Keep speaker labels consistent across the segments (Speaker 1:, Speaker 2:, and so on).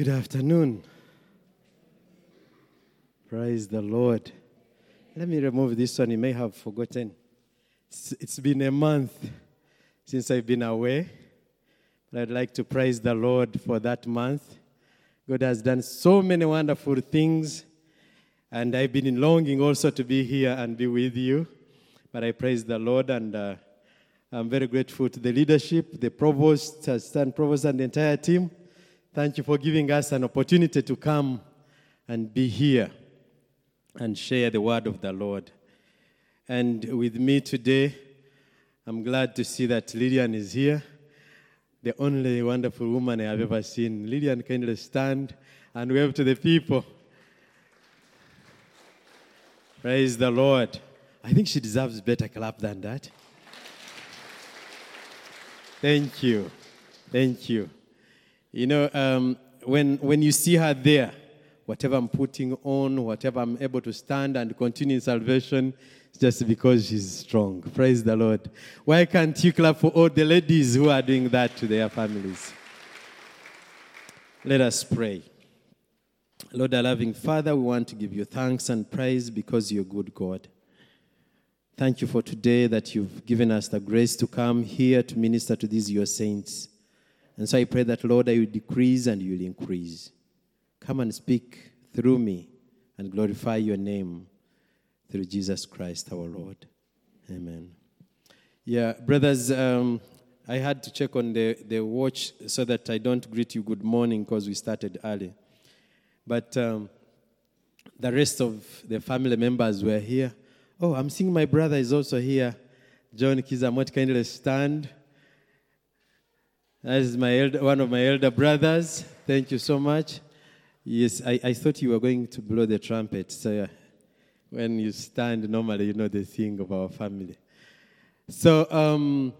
Speaker 1: Good afternoon. Praise the Lord. Let me remove this one. You may have forgotten. It's- It's been a month since I've been away. But I'd like to praise the Lord for that month. God has done so many wonderful things. And I've been longing also to be here and be with you. But I praise the Lord and uh, I'm very grateful to the leadership, the provost, assistant provost, and the entire team. Thank you for giving us an opportunity to come and be here and share the word of the Lord. And with me today, I'm glad to see that Lillian is here, the only wonderful woman I have ever seen. Lillian, kindly stand and wave to the people. Praise the Lord. I think she deserves better clap than that. Thank you. Thank you. You know, um, when, when you see her there, whatever I'm putting on, whatever I'm able to stand and continue in salvation, it's just because she's strong. Praise the Lord. Why can't you clap for all the ladies who are doing that to their families? Let us pray. Lord, our loving Father, we want to give you thanks and praise because you're good God. Thank you for today that you've given us the grace to come here to minister to these your saints. And so I pray that, Lord, I will decrease and you will increase. Come and speak through me and glorify your name through Jesus Christ our Lord. Amen. Yeah, brothers, um, I had to check on the, the watch so that I don't greet you good morning because we started early. But um, the rest of the family members were here. Oh, I'm seeing my brother is also here. John Kizamot, kindly stand. That is my elder, one of my elder brothers. Thank you so much. Yes, I, I thought you were going to blow the trumpet. So when you stand, normally you know the thing of our family. So, um,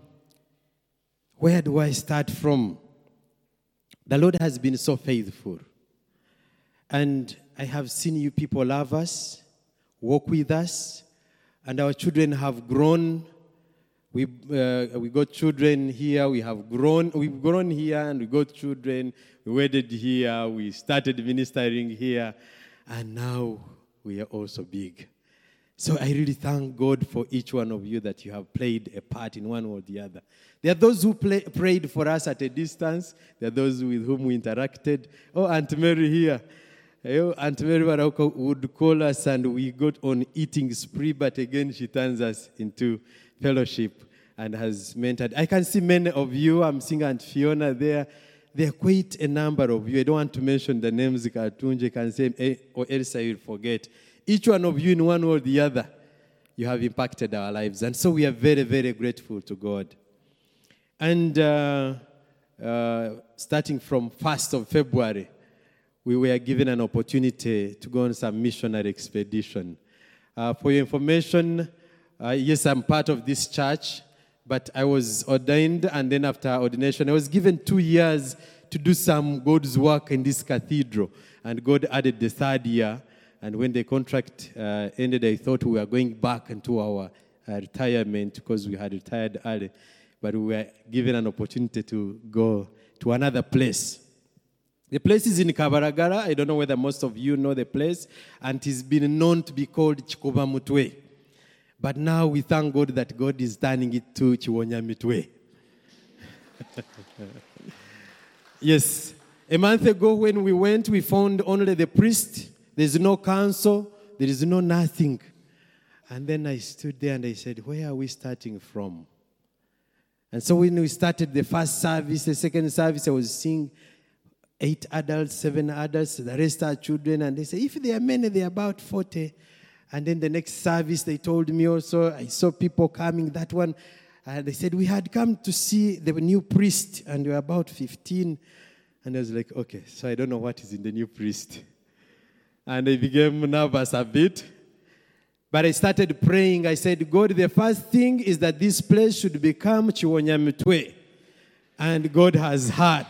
Speaker 1: where do I start from? The Lord has been so faithful. And I have seen you people love us, walk with us, and our children have grown. We, uh, we got children here, we have grown, we've grown here, and we got children. We wedded here, we started ministering here, and now we are also big. So I really thank God for each one of you that you have played a part in one or the other. There are those who play, prayed for us at a distance. There are those with whom we interacted. Oh, Aunt Mary here. Aunt Mary Barauko would call us and we got on eating spree, but again she turns us into fellowship and has mentored. I can see many of you. I'm seeing Aunt Fiona there. There are quite a number of you. I don't want to mention the names Katunje can say, eh, or else I will forget. Each one of you, in one or the other, you have impacted our lives. And so we are very, very grateful to God. And uh, uh, starting from 1st of February, we were given an opportunity to go on some missionary expedition. Uh, for your information, uh, yes, I'm part of this church, but I was ordained, and then after ordination, I was given two years to do some God's work in this cathedral. And God added the third year. And when the contract uh, ended, I thought we were going back into our uh, retirement because we had retired early. But we were given an opportunity to go to another place. The place is in Kabalagala. I don't know whether most of you know the place. And it's been known to be called Chikoba Mutwe. But now we thank God that God is turning it to Chiwonya Mitwe. yes. A month ago, when we went, we found only the priest. There's no council. There is no nothing. And then I stood there and I said, Where are we starting from? And so when we started the first service, the second service, I was seeing eight adults, seven adults, the rest are children. And they say, if they are many, they are about 40. And then the next service, they told me also, I saw people coming. That one, uh, they said, we had come to see the new priest, and we were about 15. And I was like, okay, so I don't know what is in the new priest. And I became nervous a bit. But I started praying. I said, God, the first thing is that this place should become Chiwonyamitwe. And God has heard.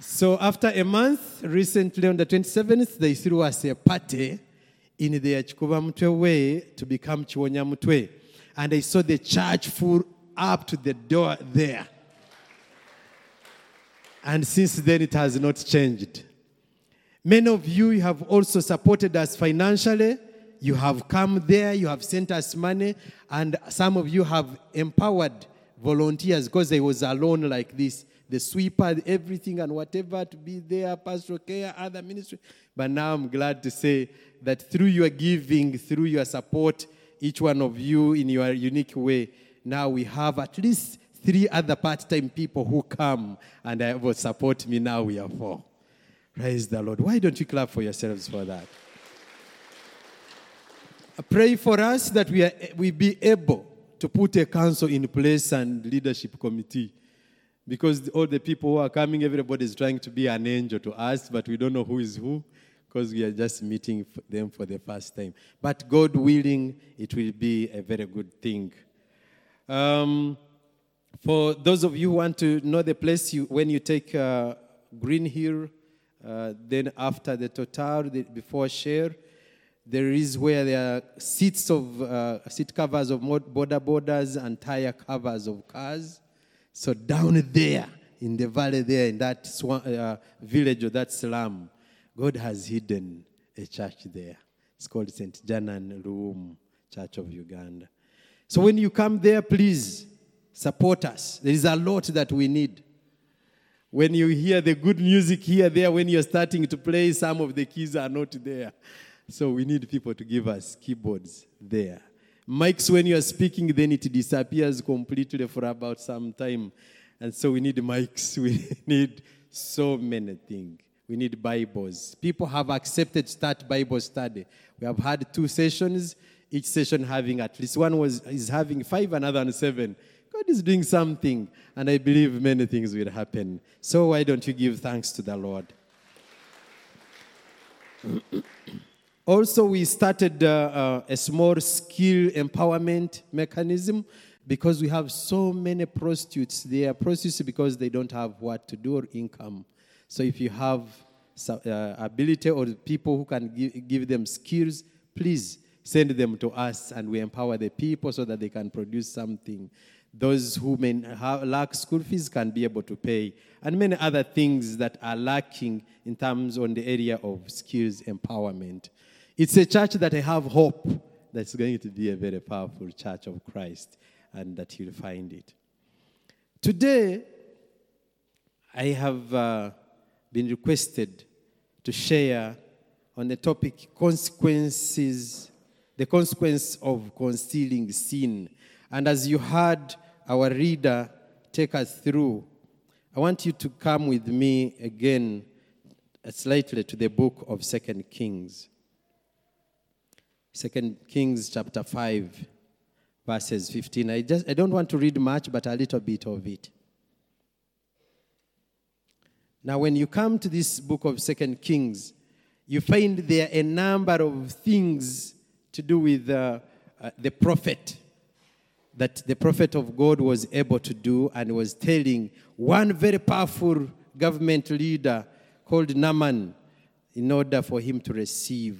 Speaker 1: So after a month, recently on the 27th, they threw us a party in their Chikubamutwe way to become Chiwonyamutwe. And I saw the church full up to the door there. And since then, it has not changed. Many of you have also supported us financially. You have come there, you have sent us money, and some of you have empowered volunteers because I was alone like this. The sweeper, everything, and whatever to be there, pastoral care, other ministry. But now I'm glad to say that through your giving, through your support, each one of you in your unique way, now we have at least three other part time people who come and will support me. Now we are four. Praise the Lord. Why don't you clap for yourselves for that? Pray for us that we, are, we be able to put a council in place and leadership committee. Because all the people who are coming, everybody is trying to be an angel to us, but we don't know who is who because we are just meeting them for the first time. But God willing, it will be a very good thing. Um, for those of you who want to know the place, you, when you take uh, Green Hill, uh, then after the Total, the, before Share, there is where there are seats of uh, seat covers of border borders and tire covers of cars. So down there in the valley, there in that swan, uh, village or that slum, God has hidden a church there. It's called St. Janani Luwum Church of Uganda. So when you come there, please support us. There is a lot that we need. When you hear the good music here, there, when you're starting to play, some of the keys are not there. So we need people to give us keyboards there. Mics, when you're speaking, then it disappears completely for about some time. And so we need mics. We need so many things. We need Bibles. People have accepted start Bible study. We have had two sessions, each session having at least one was is having five, another one seven. God is doing something, and I believe many things will happen. So why don't you give thanks to the Lord? also, we started uh, uh, a small skill empowerment mechanism because we have so many prostitutes. They are prostitutes because they don't have what to do or income. So if you have uh, ability or people who can give, give them skills, please send them to us and we empower the people so that they can produce something. Those who may have, lack school fees can be able to pay, and many other things that are lacking in terms on the area of skills empowerment. It's a church that I have hope that's going to be a very powerful church of Christ and that you'll find it. Today, I have uh, been requested to share on the topic consequences, the consequence of concealing sin. And as you heard our reader take us through, I want you to come with me again uh, slightly to the book of Second Kings. Second Kings chapter 5, verses 15. I, just, I don't want to read much, but a little bit of it. Now, when you come to this book of Second Kings, you find there a number of things to do with uh, uh, the prophet that the prophet of God was able to do and was telling one very powerful government leader called Naaman in order for him to receive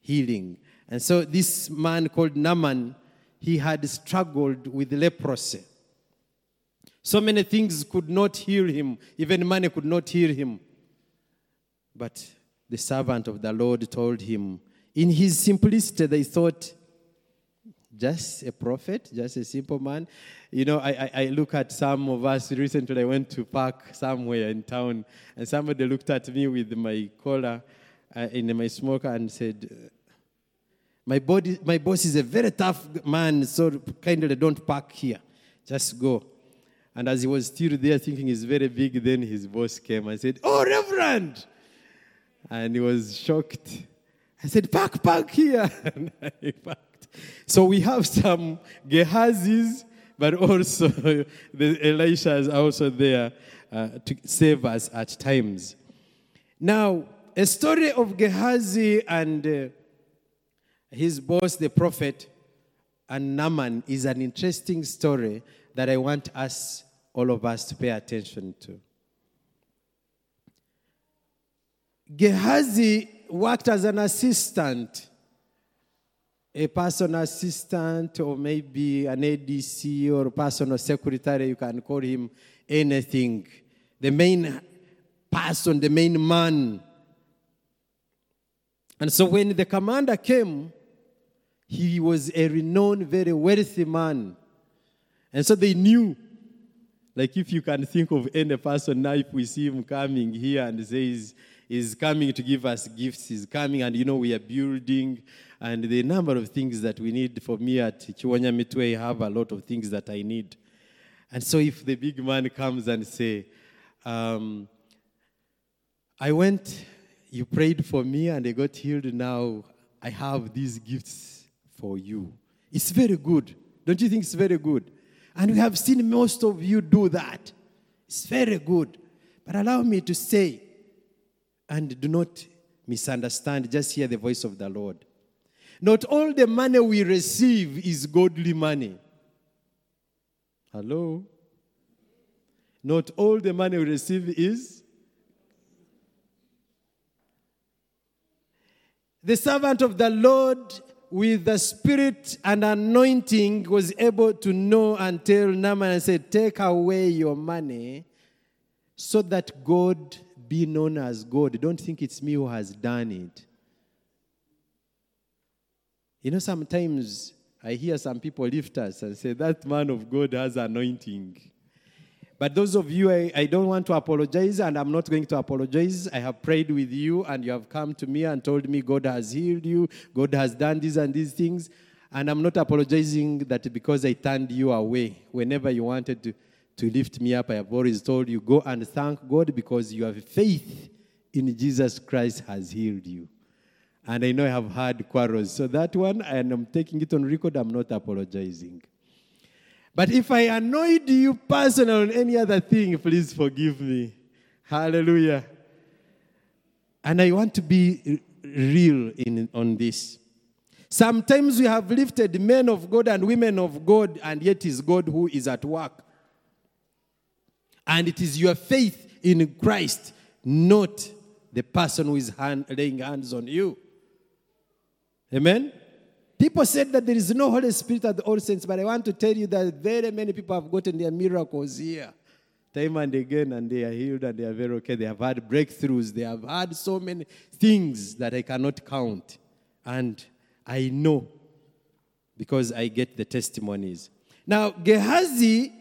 Speaker 1: healing. And so this man called Naaman, he had struggled with leprosy. So many things could not heal him, even money could not heal him. But the servant of the Lord told him, in his simplicity, they thought, just a prophet, just a simple man. You know, I, I, I, look at some of us recently. I went to park somewhere in town, and somebody looked at me with my collar uh, in my smoker and said, my, body, my boss is a very tough man, so kindly don't park here. Just go. And as he was still there thinking he's very big, then his boss came and said, Oh, Reverend! And he was shocked. I said, Park, park here. and I parked. So we have some Gehazis, but also the Elisha is also there uh, to save us at times. Now, a story of Gehazi and uh, his boss, the prophet, and Naaman is an interesting story that I want us, all of us, to pay attention to. Gehazi worked as an assistant, a personal assistant, or maybe an ADC or personal secretary. You can call him anything. The main person, the main man. And so when the commander came, he was a renowned, very wealthy man. And so they knew, like if you can think of any person now, if we see him coming here and says, is coming to give us gifts, he's coming, and you know, we are building, and the number of things that we need for me at Kiwanya Mitwe, I have a lot of things that I need. And so if the big man comes and say, um, I went, you prayed for me and I got healed. Now I have these gifts for you. It's very good. Don't you think it's very good? And we have seen most of you do that. It's very good. But allow me to say, and do not misunderstand, just hear the voice of the Lord. Not all the money we receive is godly money. Hello? Not all the money we receive is The servant of the Lord with the spirit and anointing was able to know and tell Naaman and said, Take away your money so that God be known as God. Don't think it's me who has done it. You know, sometimes I hear some people lift us and say, That man of God has anointing. But those of you, I, I, don't want to apologize, and I'm not going to apologize. I have prayed with you, and you have come to me and told me God has healed you, God has done these and these things. And I'm not apologizing that because I turned you away. Whenever you wanted to, to lift me up, I have always told you, go and thank God because your faith in Jesus Christ has healed you. And I know I have had quarrels. So that one, and I'm taking it on record, I'm not apologizing. But if I annoyed you personally on any other thing, please forgive me. Hallelujah. And I want to be real in, on this. Sometimes we have lifted men of God and women of God, and yet it is God who is at work. And it is your faith in Christ, not the person who is hand, laying hands on you. Amen? People said that there is no Holy Spirit at the All Saints, but I want to tell you that very many people have gotten their miracles here. Time and again, and they are healed and they are very okay. They have had breakthroughs. They have had so many things that I cannot count. And I know because I get the testimonies. Now, Gehazi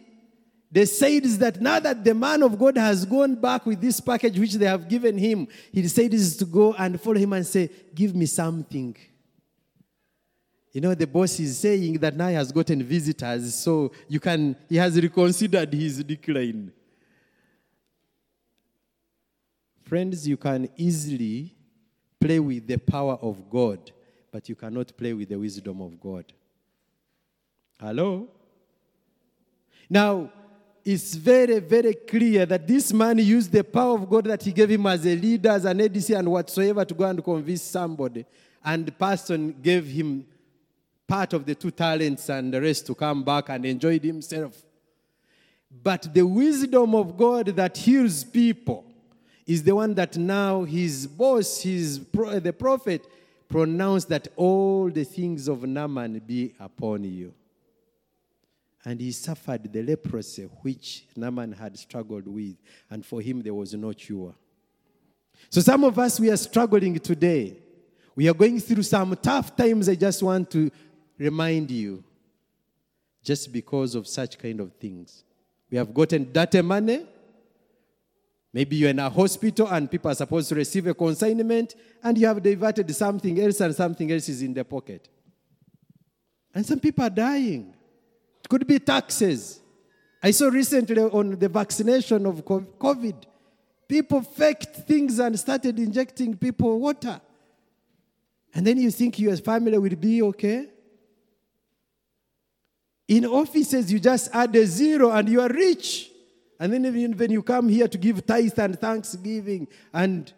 Speaker 1: decides that now that the man of God has gone back with this package which they have given him, he decides to go and follow him and say, Give me something. You know, the boss is saying that now he has gotten visitors, so you can, he has reconsidered his decline. Friends, you can easily play with the power of God, but you cannot play with the wisdom of God. Hello? Now, it's very, very clear that this man used the power of God that he gave him as a leader, as an ADC, and whatsoever to go and convince somebody. And the person gave him part of the two talents and the rest to come back and enjoy himself. But the wisdom of God that heals people is the one that now his boss, his the prophet, pronounced that all the things of Naaman be upon you. And he suffered the leprosy which Naaman had struggled with, and for him there was no cure. So some of us, we are struggling today. We are going through some tough times. I just want to remind you just because of such kind of things. We have gotten dirty money. Maybe you're in a hospital and people are supposed to receive a consignment and you have diverted something else and something else is in the pocket. And some people are dying. It could be taxes. I saw recently on the vaccination of COVID, people faked things and started injecting people water. And then you think your family will be okay? In offices, you just add a zero and you are rich. And then even when you come here to give tithe and thanksgiving and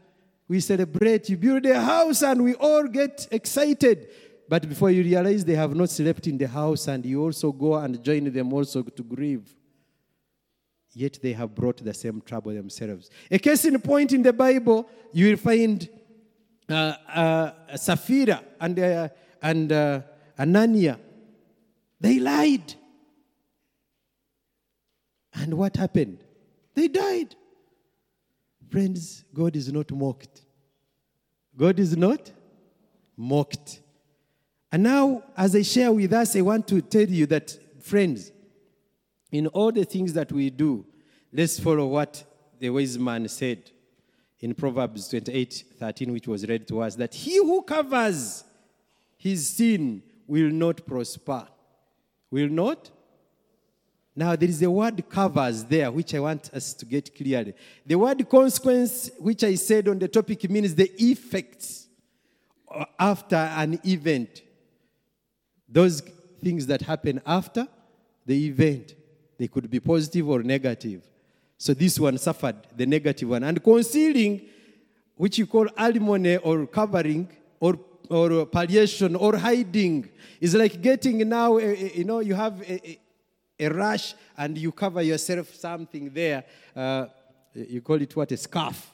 Speaker 1: we celebrate, you build a house and we all get excited. But before you realize they have not slept in the house and you also go and join them also to grieve. Yet they have brought the same trouble themselves. A case in point in the Bible, you will find uh, uh, Sapphira and, uh, and uh, Anania they lied. And what happened? They died. Friends, God is not mocked. God is not mocked. And now, as I share with us, I want to tell you that, friends, in all the things that we do, let's follow what the wise man said in Proverbs 28 13, which was read to us that he who covers his sin will not prosper. Will not? Now, there is a word covers there, which I want us to get clearly. The word consequence, which I said on the topic, means the effects after an event. Those things that happen after the event, they could be positive or negative. So this one suffered the negative one. And concealing, which you call alimony or covering or, or palliation or hiding, is like getting now, eh, eh, you know, you have a, a rash and you cover yourself something there. Uh, you call it what? A scarf.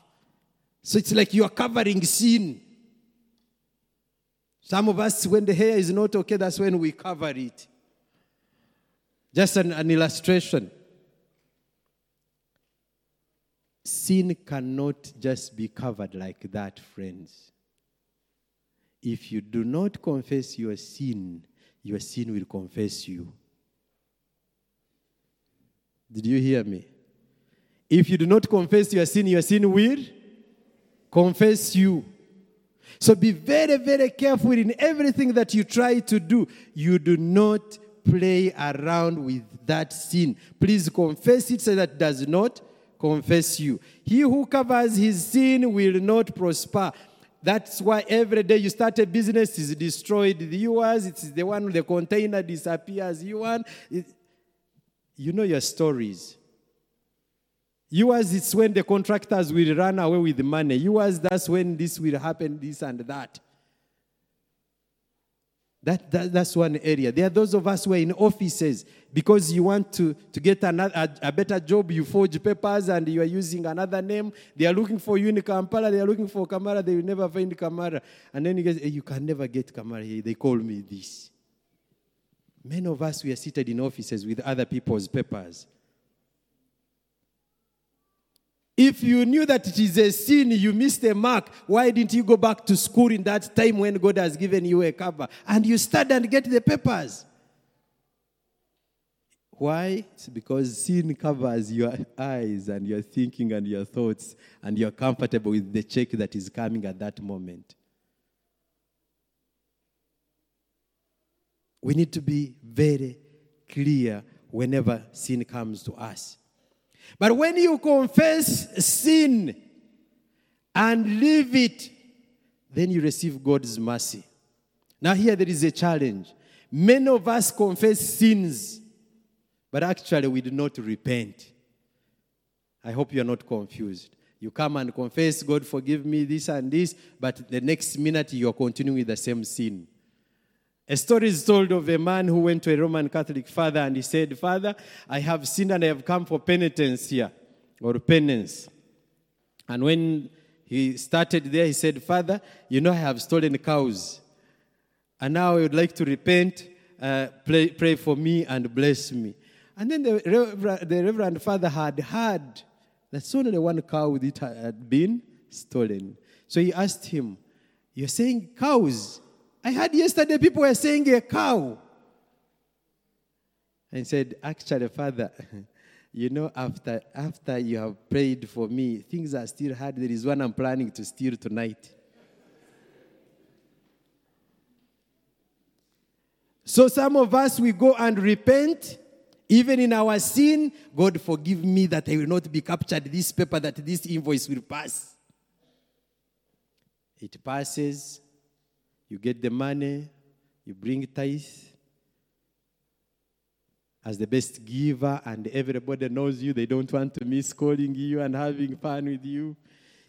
Speaker 1: So it's like you are covering sin. Some of us, when the hair is not okay, that's when we cover it. Just an, an illustration. Sin cannot just be covered like that, friends. If you do not confess your sin, your sin will confess you. Did you hear me? If you do not confess your sin, your sin will confess you. So be very, very careful in everything that you try to do. You do not play around with that sin. Please confess it so that does not confess you. He who covers his sin will not prosper. That's why every day you start a business is destroyed. Yours, it's the one the container disappears. You want, you know your stories. Yours, it's when the contractors will run away with the money. Yours, that's when this will happen, this and that. That, that, that's one area. There are those of us who are in offices because you want to, to get another, a, a, better job, you forge papers and you are using another name. They are looking for you in Kampala, they are looking for Kamara, they will never find Kamara. And then you guys, hey, you can never get Kamara. They call me this. Many of us, we are seated in offices with other people's papers. If you knew that it is a sin, you missed a mark, why didn't you go back to school in that time when God has given you a cover? And you study and get the papers. Why? It's because sin covers your eyes and your thinking and your thoughts, and you're comfortable with the check that is coming at that moment. We need to be very clear whenever sin comes to us. But when you confess sin and leave it, then you receive God's mercy. Now, here there is a challenge. Many of us confess sins, but actually we do not repent. I hope you are not confused. You come and confess, God, forgive me this and this, but the next minute you are continuing with the same sin. A story is told of a man who went to a Roman Catholic father and he said, Father, I have sinned and I have come for penitence here, or penance. And when he started there, he said, Father, you know I have stolen cows. And now I would like to repent, uh, pray, pray for me and bless me. And then the Reverend, the Reverend Father had heard that only one cow it had been stolen. So he asked him, You're saying cows? I heard yesterday people were saying a cow. And said, Actually, Father, you know, after, after you have prayed for me, things are still hard. There is one I'm planning to steal tonight. So some of us, we go and repent. Even in our sin, God forgive me that I will not be captured. This paper, that this invoice will pass. It passes. You get the money, you bring tithe as the best giver, and everybody knows you. They don't want to miss calling you and having fun with you.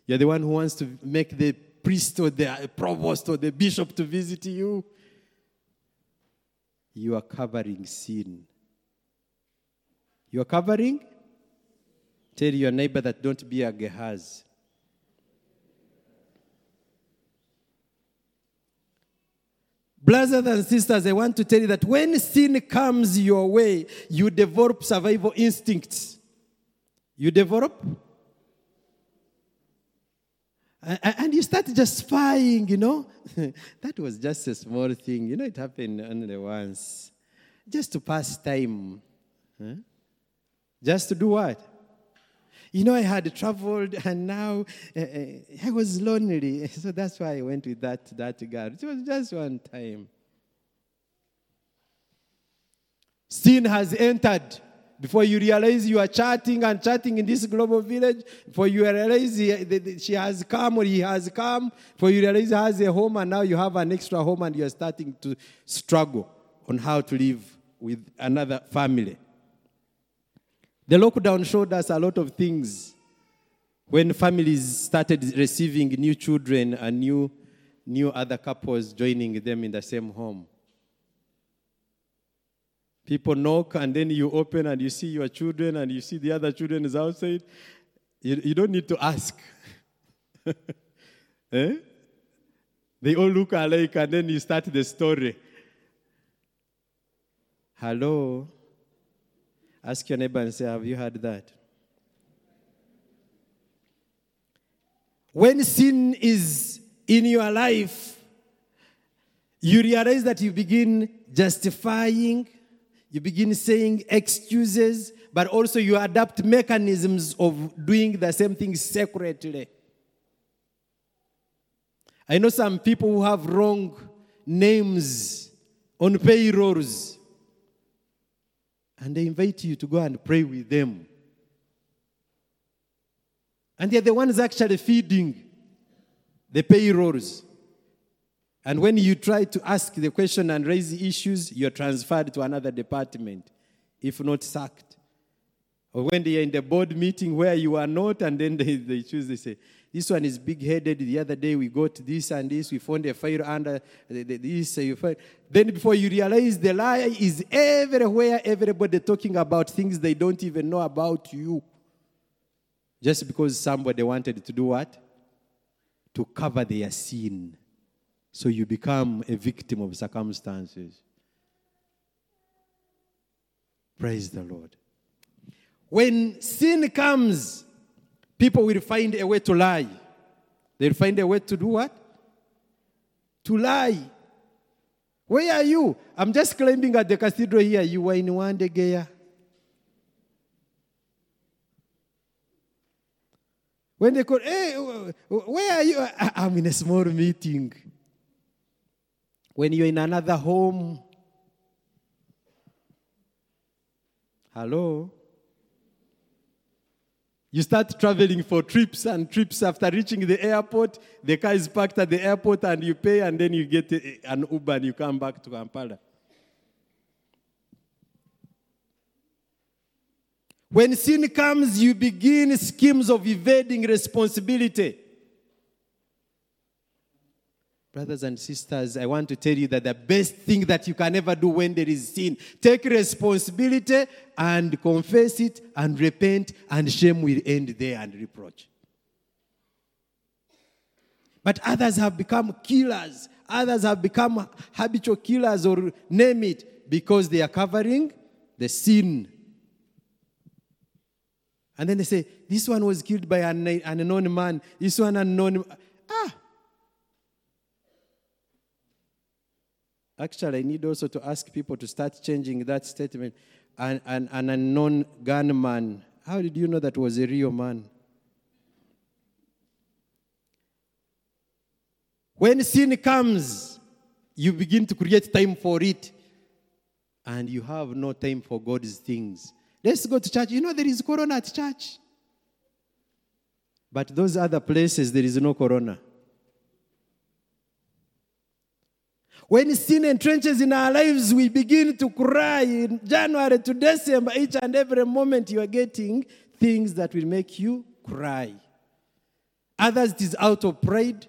Speaker 1: You're the one who wants to make the priest or the provost or the bishop to visit you. You are covering sin. You are covering? Tell your neighbor that don't be a Gehazi. Brothers and sisters, I want to tell you that when sin comes your way, you develop survival instincts. You develop? And you start just spying, you know. that was just a small thing. You know, it happened only once. Just to pass time. Huh? Just to do what? You know, I had traveled and now uh, I was lonely. So that's why I went with that, that girl. It was just one time. Sin has entered. Before you realize you are chatting and chatting in this global village, before you realize he, she has come or he has come, before you realize he has a home and now you have an extra home and you're starting to struggle on how to live with another family. The lockdown showed us a lot of things. When families started receiving new children and new, new other couples joining them in the same home. People knock and then you open and you see your children and you see the other children is outside. You, you don't need to ask. eh? They all look alike and then you start the story. Hello? Ask your neighbor and say, Have you heard that? When sin is in your life, you realize that you begin justifying, you begin saying excuses, but also you adapt mechanisms of doing the same thing secretly. I know some people who have wrong names on payrolls and they invite you to go and pray with them. And they're the ones actually feeding the payrolls. And when you try to ask the question and raise issues, you're transferred to another department, if not sacked. Or when they are in the board meeting where you are not, and then they, they choose, they say, this one is big headed. The other day we got this and this. We found a fire under this. You find. Then before you realize the lie is everywhere, everybody talking about things they don't even know about you. Just because somebody wanted to do what? To cover their sin. So you become a victim of circumstances. Praise the Lord. When sin comes, people will find a way to lie. They'll find a way to do what? To lie. Where are you? I'm just climbing at the cathedral here. You were in one Wandegeya. When they call, hey, where are you? I'm in a small meeting. When you're in another home, hello? You start traveling for trips and trips after reaching the airport. The car is parked at the airport and you pay, and then you get an Uber and you come back to Kampala. When sin comes, you begin schemes of evading responsibility. Brothers and sisters, I want to tell you that the best thing that you can ever do when there is sin, take responsibility and confess it and repent, and shame will end there and reproach. But others have become killers. Others have become habitual killers or name it because they are covering the sin. And then they say, This one was killed by an unknown man. This one unknown. Ah, Actually, I need also to ask people to start changing that statement. An, an, an unknown gunman. How did you know that was a real man? When sin comes, you begin to create time for it, and you have no time for God's things. Let's go to church. You know, there is corona at church. But those other places, there is no corona. When sin entrenches in our lives, we begin to cry in January to December, each and every moment you are getting things that will make you cry. Others, it is out of pride,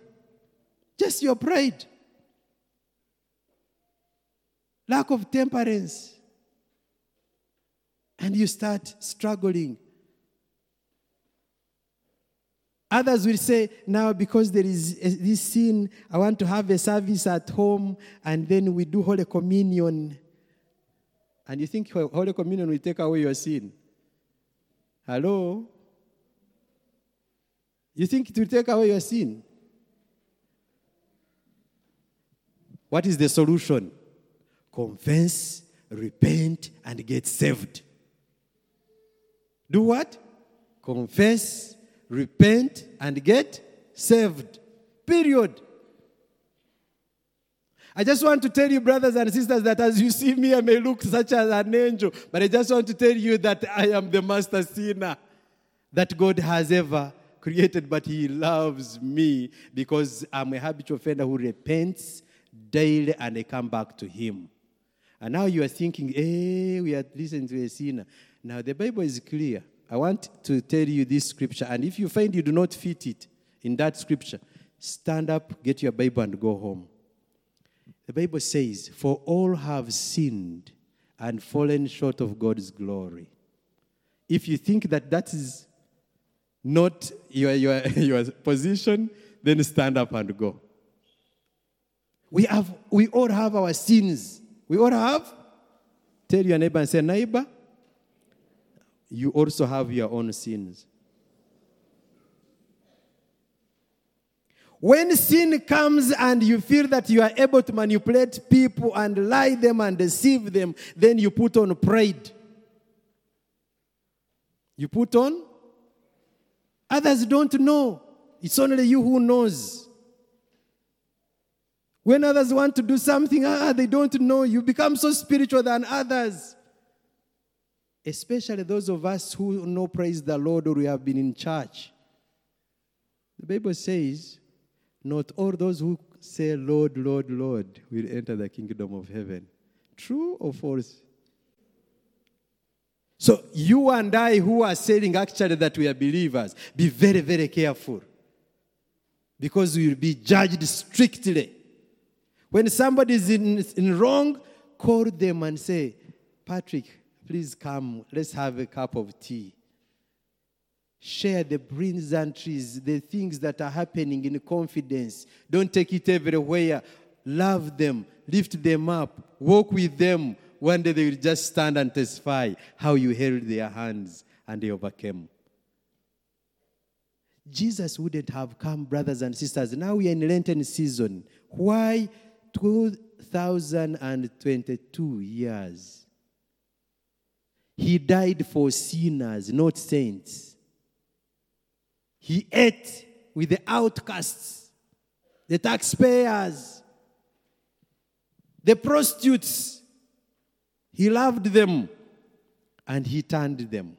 Speaker 1: just your pride. Lack of temperance. And you start struggling. Others will say, now because there is eh, this sin, I want to have a service at home and then we do Holy Communion. And you think Holy Communion will take away your sin? Hello? You think it will take away your sin? What is the solution? Confess, repent, and get saved. Do what? Confess, repent, and get saved. Period. I just want to tell you, brothers and sisters, that as you see me, I may look such as an angel, but I just want to tell you that I am the master sinner that God has ever created, but He loves me because I'm a habitual offender who repents daily and I come back to Him. And now you are thinking, hey, we are listening to a sinner. Now the Bible is clear. I want to tell you this scripture, and if you find you do not fit it in that scripture, stand up, get your Bible, and go home. The Bible says, For all have sinned and fallen short of God's glory. If you think that that is not your, your, your position, then stand up and go. We, have, we all have our sins. We all have. Tell your neighbor and say, Neighbor, you also have your own sins. When sin comes and you feel that you are able to manipulate people and lie them and deceive them, then you put on pride. You put on? Others don't know. It's only you who knows. When others want to do something, ah, they don't know. You become so spiritual than others. Especially those of us who know, praise the Lord, or we have been in church. The Bible says, not all those who say, Lord, Lord, Lord, will enter the kingdom of heaven. True or false? So, you and I who are saying actually that we are believers, be very, very careful. Because we will be judged strictly. When somebody is in, in wrong, call them and say, Patrick, please come, let's have a cup of tea. Share the trees, the things that are happening in confidence. Don't take it everywhere. Love them, lift them up, walk with them. One day they will just stand and testify how you held their hands and they overcame. Jesus wouldn't have come, brothers and sisters. Now we are in Lenten season. Why 2022 years? He died for sinners, not saints. He ate with the outcasts, the taxpayers, the prostitutes. He loved them and he turned them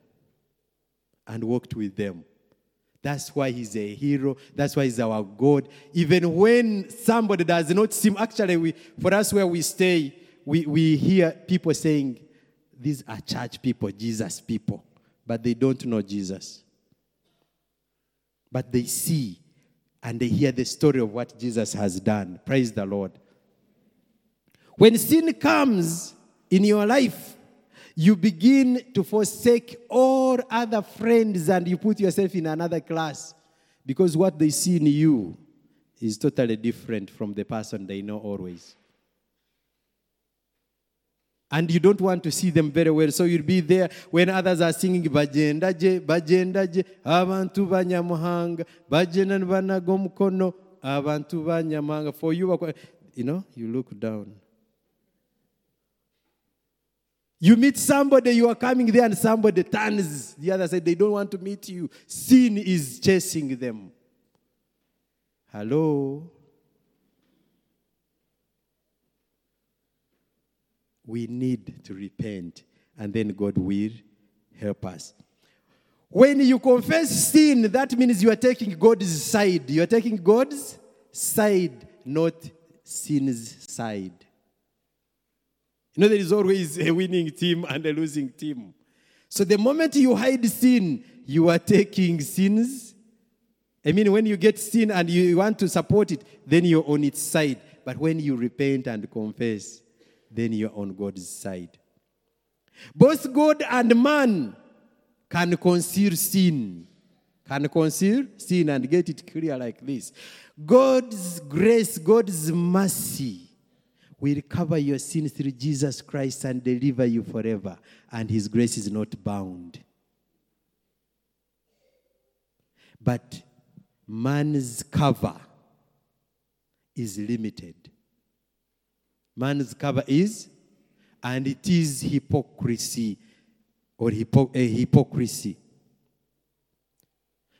Speaker 1: and walked with them. That's why he's a hero. That's why he's our God. Even when somebody does not seem, actually, we, for us where we stay, we, we hear people saying, These are church people, Jesus people, but they don't know Jesus. But they see and they hear the story of what Jesus has done. Praise the Lord. When sin comes in your life, you begin to forsake all other friends and you put yourself in another class because what they see in you is totally different from the person they know always. And you don't want to see them very well, so you'll be there when others are singing bajendaje bajendaje abantu banyamuhanga banaga omukono abantu banyamahanga for you you know you look down you meet somebody, you are coming there, and somebody turns the other side. They don't want to meet you. Sin is chasing them. Hello? We need to repent, and then God will help us. When you confess sin, that means you are taking God's side. You are taking God's side, not sin's side. You know, there is always a winning team and a losing team. So the moment you hide sin, you are taking sins. I mean, when you get sin and you want to support it, then you're on its side. But when you repent and confess, then you're on God's side. Both God and man can conceal sin. Can conceal sin and get it clear like this. God's grace, God's mercy will cover your sins through Jesus Christ and deliver you forever. And his grace is not bound. But man's cover is limited. Man's cover is, and it is hypocrisy or hypo- a hypocrisy.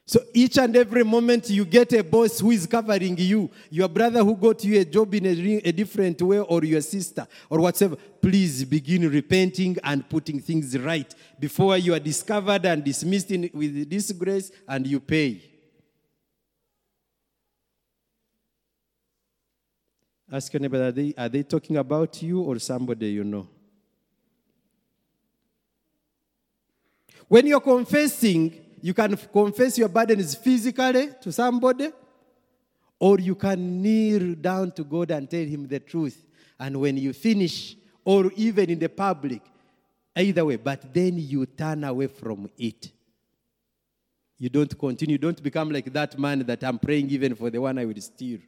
Speaker 1: So each and every moment you get a boss who is covering you, your brother who got you a job in a, a different way, or your sister, or whatever, please begin repenting and putting things right before you are discovered and dismissed in, with disgrace and you pay. Ask your neighbor, are they, are they talking about you or somebody you know? When you're confessing, you can confess your burdens physically to somebody, or you can kneel down to God and tell Him the truth. And when you finish, or even in the public, either way, but then you turn away from it. You don't continue, don't become like that man that I'm praying even for the one I will steal.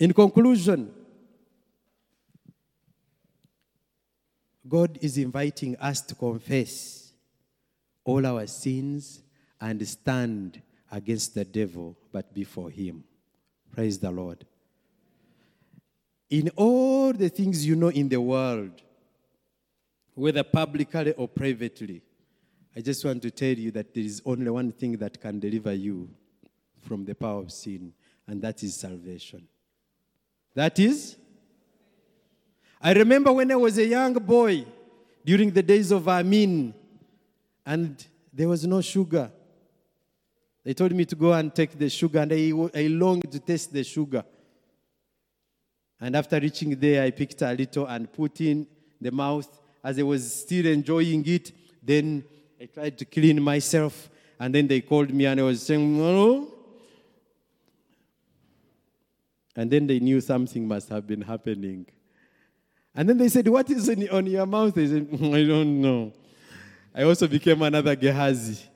Speaker 1: In conclusion, God is inviting us to confess all our sins and stand against the devil, but before Him. Praise the Lord. In all the things you know in the world, whether publicly or privately, I just want to tell you that there is only one thing that can deliver you from the power of sin, and that is salvation. That is, I remember when I was a young boy during the days of Amin, and there was no sugar. They told me to go and take the sugar, and I, I longed to taste the sugar. And after reaching there, I picked a little and put in the mouth. As I was still enjoying it, then I tried to clean myself, and then they called me and I was saying, no. And then they knew something must have been happening. And then they said, What is on your mouth? They said, mm, I don't know. I also became another Gehazi.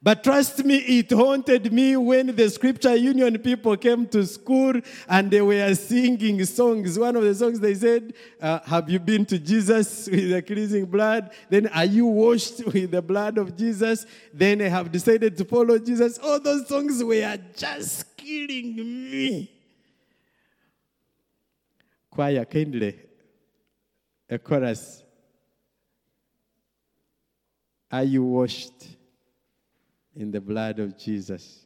Speaker 1: But trust me, it haunted me when the Scripture Union people came to school and they were singing songs. One of the songs they said, uh, Have you been to Jesus with the cleansing blood? Then, Are you washed with the blood of Jesus? Then, I have decided to follow Jesus. All those songs were just killing me. Choir, kindly, a chorus. Are you washed in the blood of Jesus?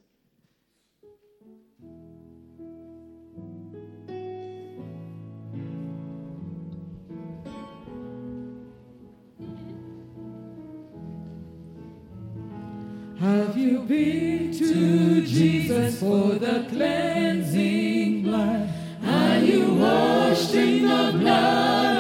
Speaker 2: Have you been to Jesus for the cleansing blood? Are you washed in the blood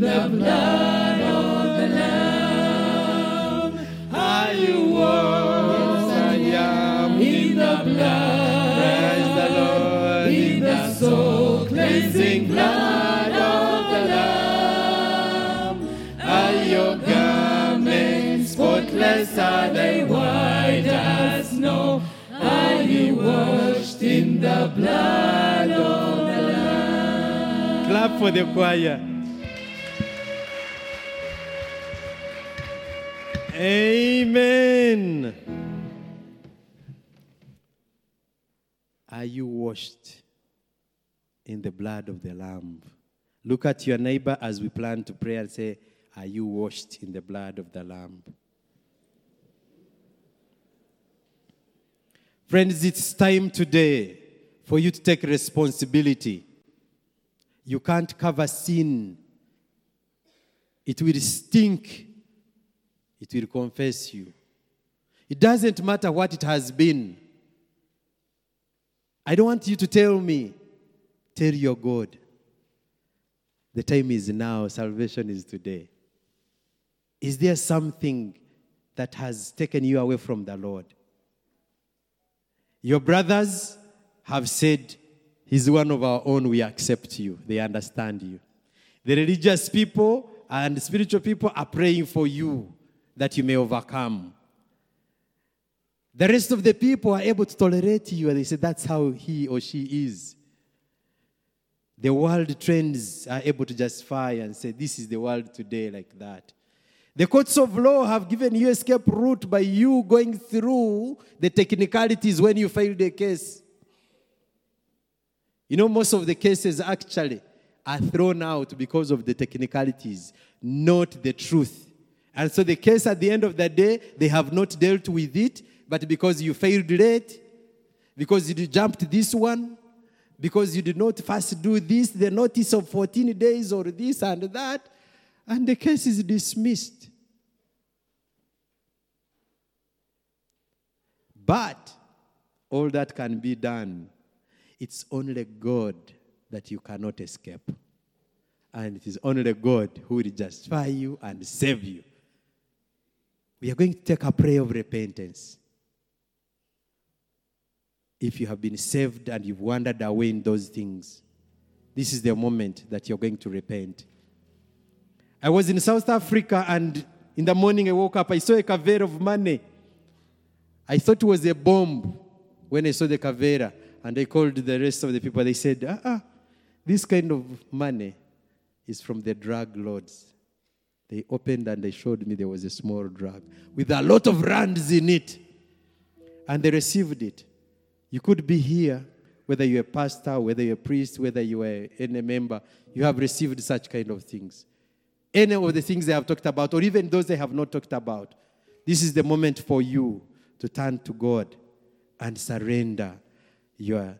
Speaker 2: the blood of the Lamb? Are you washed
Speaker 1: I am.
Speaker 2: in the blood?
Speaker 1: Praise the Lord.
Speaker 2: In the soul cleansing blood of the Lamb,
Speaker 1: Are your garments
Speaker 2: spotless are they white as snow. Are you washed in the blood of the Lamb?
Speaker 1: Clap for the choir. Amen. Are you washed in the blood of the Lamb? Look at your neighbor as we plan to pray and say, Are you washed in the blood of the Lamb? Friends, it's time today for you to take responsibility. You can't cover sin. It will stink. It will confess you. It doesn't matter what it has been. I don't want you to tell me. Tell your God. The time is now. Salvation is today. Is there something that has taken you away from the Lord? Your brothers have said, He's one of our own, we accept you. They understand you. The religious people and spiritual people are praying for you that you may overcome. The rest of the people are able to tolerate you, and they say that's how he or she is. The world trends are able to justify and say, This is the world today, like that. The courts of law have given you escape route by you going through the technicalities when you file the case. You know, most of the cases actually are thrown out because of the technicalities, not the truth. And so the case at the end of the day, they have not dealt with it, but because you failed late, because you jumped this one, because you did not first do this, the notice of 14 days or this and that, and the case is dismissed. But all that can be done. It's only God that you cannot escape. And it is only God who will justify you and save you. We are going to take a prayer of repentance. If you have been saved and you've wandered away in those things, this is the moment that you're going to repent. I was in South Africa and in the morning I woke up, I saw a caveira of money. I thought it was a bomb when I saw the caveira. And I called the rest of the people. They said, ah, ah, this kind of money is from the drug lords. They opened and they showed me there was a small drug with a lot of rands in it. And they received it. You could be here, whether you're a pastor, whether you're a priest, whether you are any member, you have received such kind of things. Any of the things they have talked about, or even those they have not talked about, this is the moment for you to turn to God and surrender your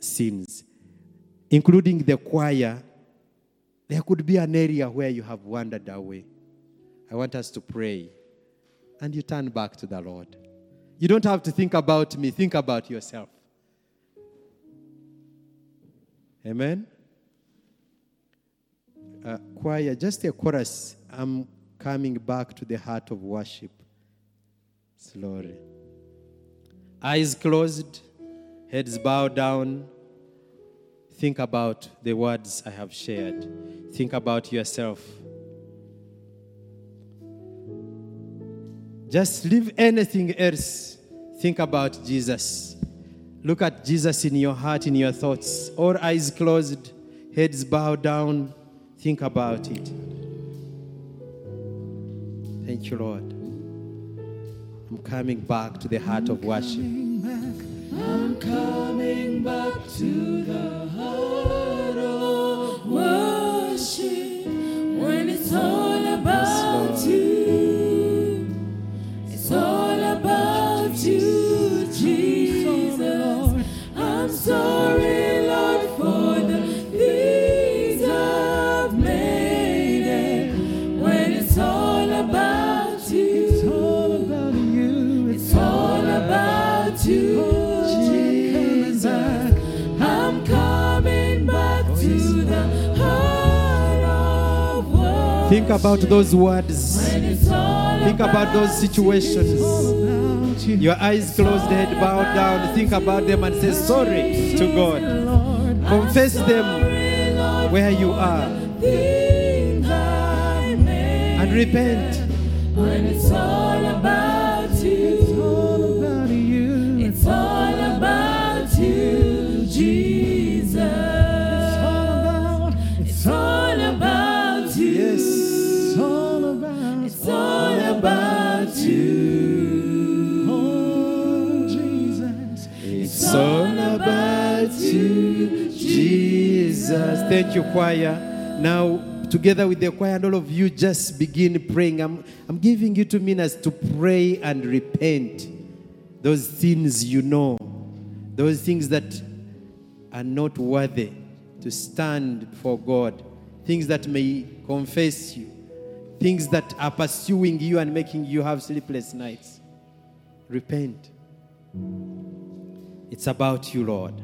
Speaker 1: sins, including the choir. There could be an area where you have wandered away. I want us to pray and you turn back to the Lord. You don't have to think about me, think about yourself. Amen. Uh, choir, just a chorus. I'm coming back to the heart of worship. Slowly. Eyes closed, heads bowed down. Think about the words I have shared. Think about yourself. Just leave anything else. Think about Jesus. Look at Jesus in your heart, in your thoughts. All eyes closed, heads bowed down. Think about it. Thank you, Lord. I'm coming back to the heart of worship.
Speaker 2: I'm coming back to the heart of worship when it's all
Speaker 1: Think about those words. Think about those situations. Your eyes closed, head bowed down. Think about them and say sorry to God. Confess them where you are and repent.
Speaker 2: When it's all about
Speaker 1: Thank you, choir. Now, together with the choir and all of you, just begin praying. I'm, I'm giving you two minutes to pray and repent. Those things you know, those things that are not worthy to stand before God, things that may confess you, things that are pursuing you and making you have sleepless nights. Repent. It's about you, Lord.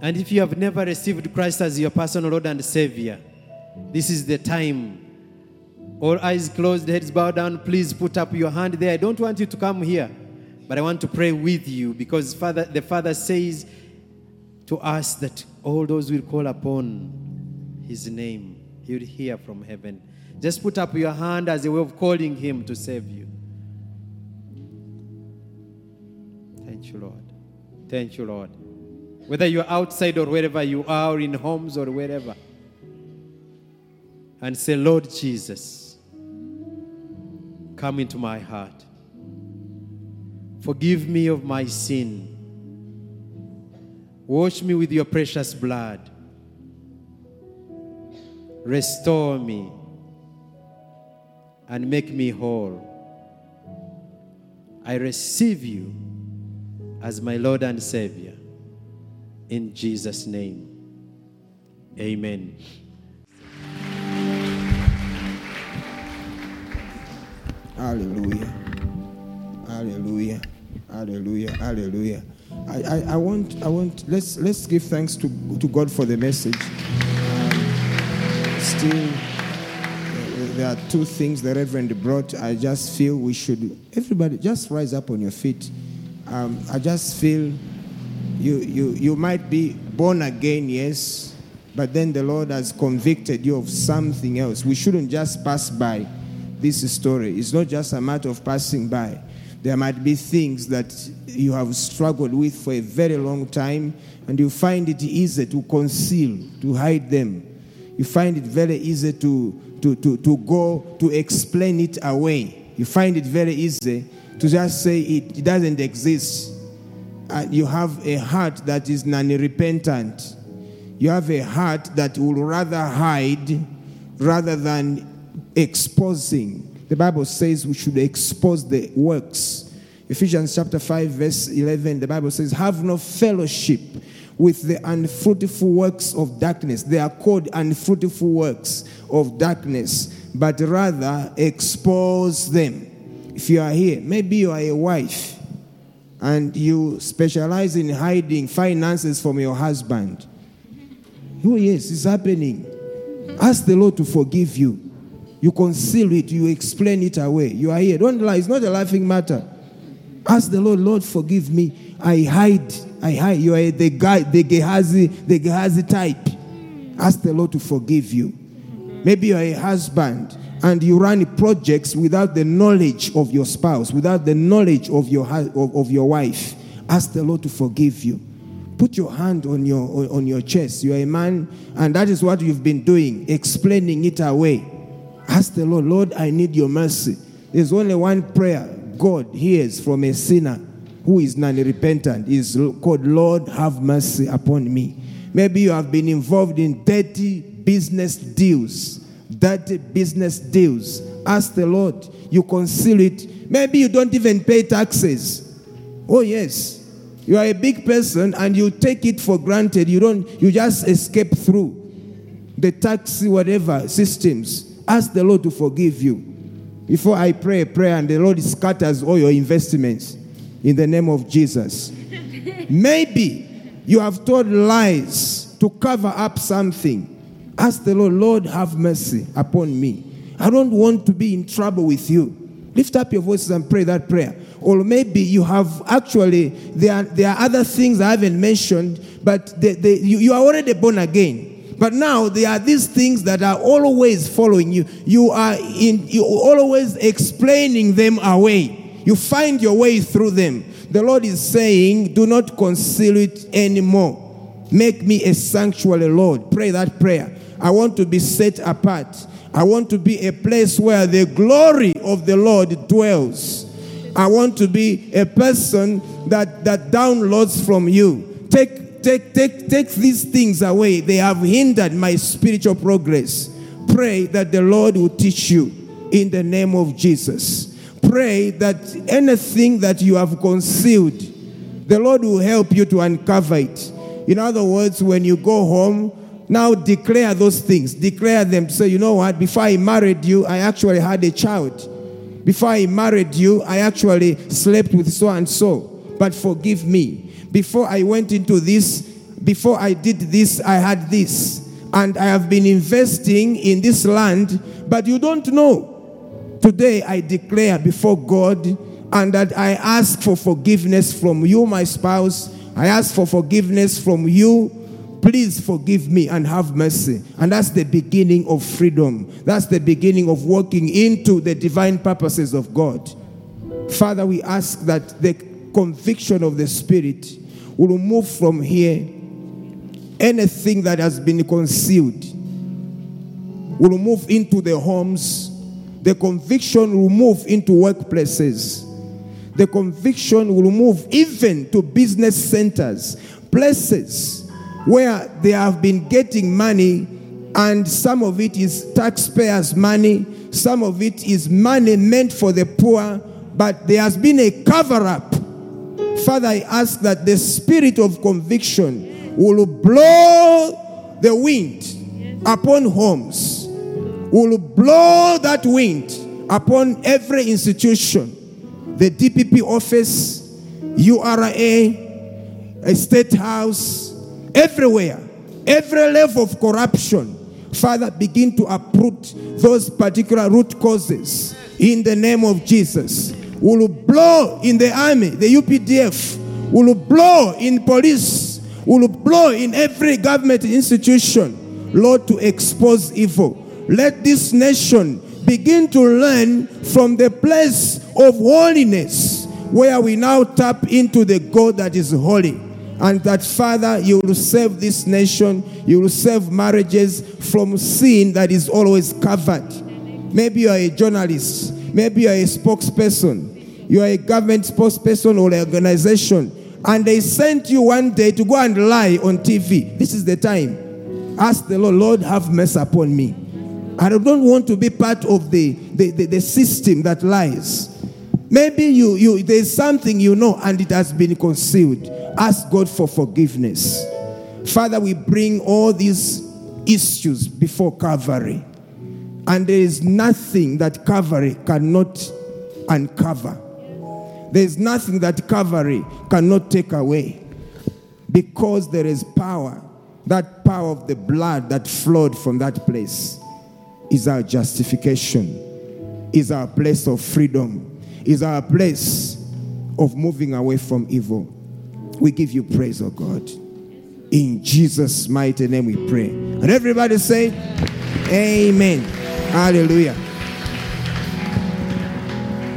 Speaker 1: And if you have never received Christ as your personal Lord and Savior, this is the time. All eyes closed, heads bowed down. Please put up your hand there. I don't want you to come here, but I want to pray with you because Father, the Father says, to us that all those who will call upon his name, he will hear from heaven. Just put up your hand as a way of calling him to save you. Thank you, Lord. Thank you, Lord. Whether you're outside or wherever you are, or in homes or wherever, and say, Lord Jesus, come into my heart. Forgive me of my sin. Wash me with your precious blood. Restore me and make me whole. I receive you as my Lord and Savior. In Jesus' name, amen.
Speaker 3: Hallelujah. Hallelujah. Hallelujah. Hallelujah. I, I, I want I want let's let's give thanks to, to God for the message. Um, still there are two things the Reverend brought. I just feel we should everybody just rise up on your feet. Um, I just feel you you you might be born again, yes, but then the Lord has convicted you of something else. We shouldn't just pass by this story. It's not just a matter of passing by. There might be things that you have struggled with for a very long time, and you find it easy to conceal, to hide them. You find it very easy to, to, to, to go to explain it away. You find it very easy to just say it, it doesn't exist. And you have a heart that is non repentant. You have a heart that will rather hide rather than exposing. The Bible says we should expose the works. Ephesians chapter 5, verse 11, the Bible says, Have no fellowship with the unfruitful works of darkness. They are called unfruitful works of darkness, but rather expose them. If you are here, maybe you are a wife and you specialize in hiding finances from your husband. Oh, yes, it's happening. Ask the Lord to forgive you. You conceal it, you explain it away. You are here. Don't lie, it's not a laughing matter. Ask the Lord, Lord, forgive me. I hide. I hide. You are the guy, the Gehazi, the Gehazi type. Ask the Lord to forgive you. Maybe you are a husband and you run projects without the knowledge of your spouse, without the knowledge of your, of, of your wife. Ask the Lord to forgive you. Put your hand on your, on your chest. You are a man, and that is what you've been doing, explaining it away. Ask the Lord, Lord, I need your mercy. There's only one prayer God hears from a sinner who is non repentant. Is called, Lord, have mercy upon me. Maybe you have been involved in dirty business deals. Dirty business deals. Ask the Lord. You conceal it. Maybe you don't even pay taxes. Oh, yes. You are a big person and you take it for granted. You don't, you just escape through the tax, whatever systems. Ask the Lord to forgive you. Before I pray a prayer and the Lord scatters all your investments in the name of Jesus. Maybe you have told lies to cover up something. Ask the Lord, Lord, have mercy upon me. I don't want to be in trouble with you. Lift up your voices and pray that prayer. Or maybe you have actually, there are, there are other things I haven't mentioned, but they, they, you, you are already born again. But now there are these things that are always following you. You are in, you always explaining them away. You find your way through them. The Lord is saying, do not conceal it anymore. Make me a sanctuary, Lord. Pray that prayer. I want to be set apart. I want to be a place where the glory of the Lord dwells. I want to be a person that, that downloads from you. Take, take, take, take these things away. They have hindered my spiritual progress. Pray that the Lord will teach you in the name of Jesus. Pray that anything that you have concealed, the Lord will help you to uncover it. In other words, when you go home, now declare those things. Declare them. Say, you know what? Before I married you, I actually had a child. Before I married you, I actually slept with so and so. But forgive me. Before I went into this, before I did this, I had this. And I have been investing in this land, but you don't know. Today I declare before God and that I ask for forgiveness from you, my spouse. I ask for forgiveness from you. Please forgive me and have mercy. And that's the beginning of freedom. That's the beginning of walking into the divine purposes of God. Father, we ask that the conviction of the Spirit will remove from here anything that has been concealed. Will move into the homes. The conviction will move into workplaces. The conviction will move even to business centers, places where they have been getting money, and some of it is taxpayers' money, some of it is money meant for the poor, but there has been a cover up. Father, I ask that the spirit of conviction will blow the wind upon homes, will blow that wind upon every institution the DPP office, URA, a state house, everywhere, every level of corruption. Father, begin to uproot those particular root causes in the name of Jesus. Will blow in the army, the UPDF, will blow in police, will blow in every government institution, Lord, to expose evil. Let this nation begin to learn from the place of holiness where we now tap into the God that is holy. And that, Father, you will save this nation, you will save marriages from sin that is always covered. Maybe you are a journalist, maybe you are a spokesperson, you are a government spokesperson or an organization, and they sent you one day to go and lie on TV. This is the time. Ask the Lord, Lord, have mercy upon me. I don't want to be part of the, the, the, the system that lies. Maybe you, you there's something you know and it has been concealed. Ask God for forgiveness. Father, we bring all these issues before Calvary. And there is nothing that Calvary cannot uncover. There is nothing that Calvary cannot take away. Because there is power. That power of the blood that flowed from that place is our justification, is our place of freedom, is our place of moving away from evil. We give you praise, oh God. In Jesus' mighty name we pray. And everybody say, Amen. Hallelujah.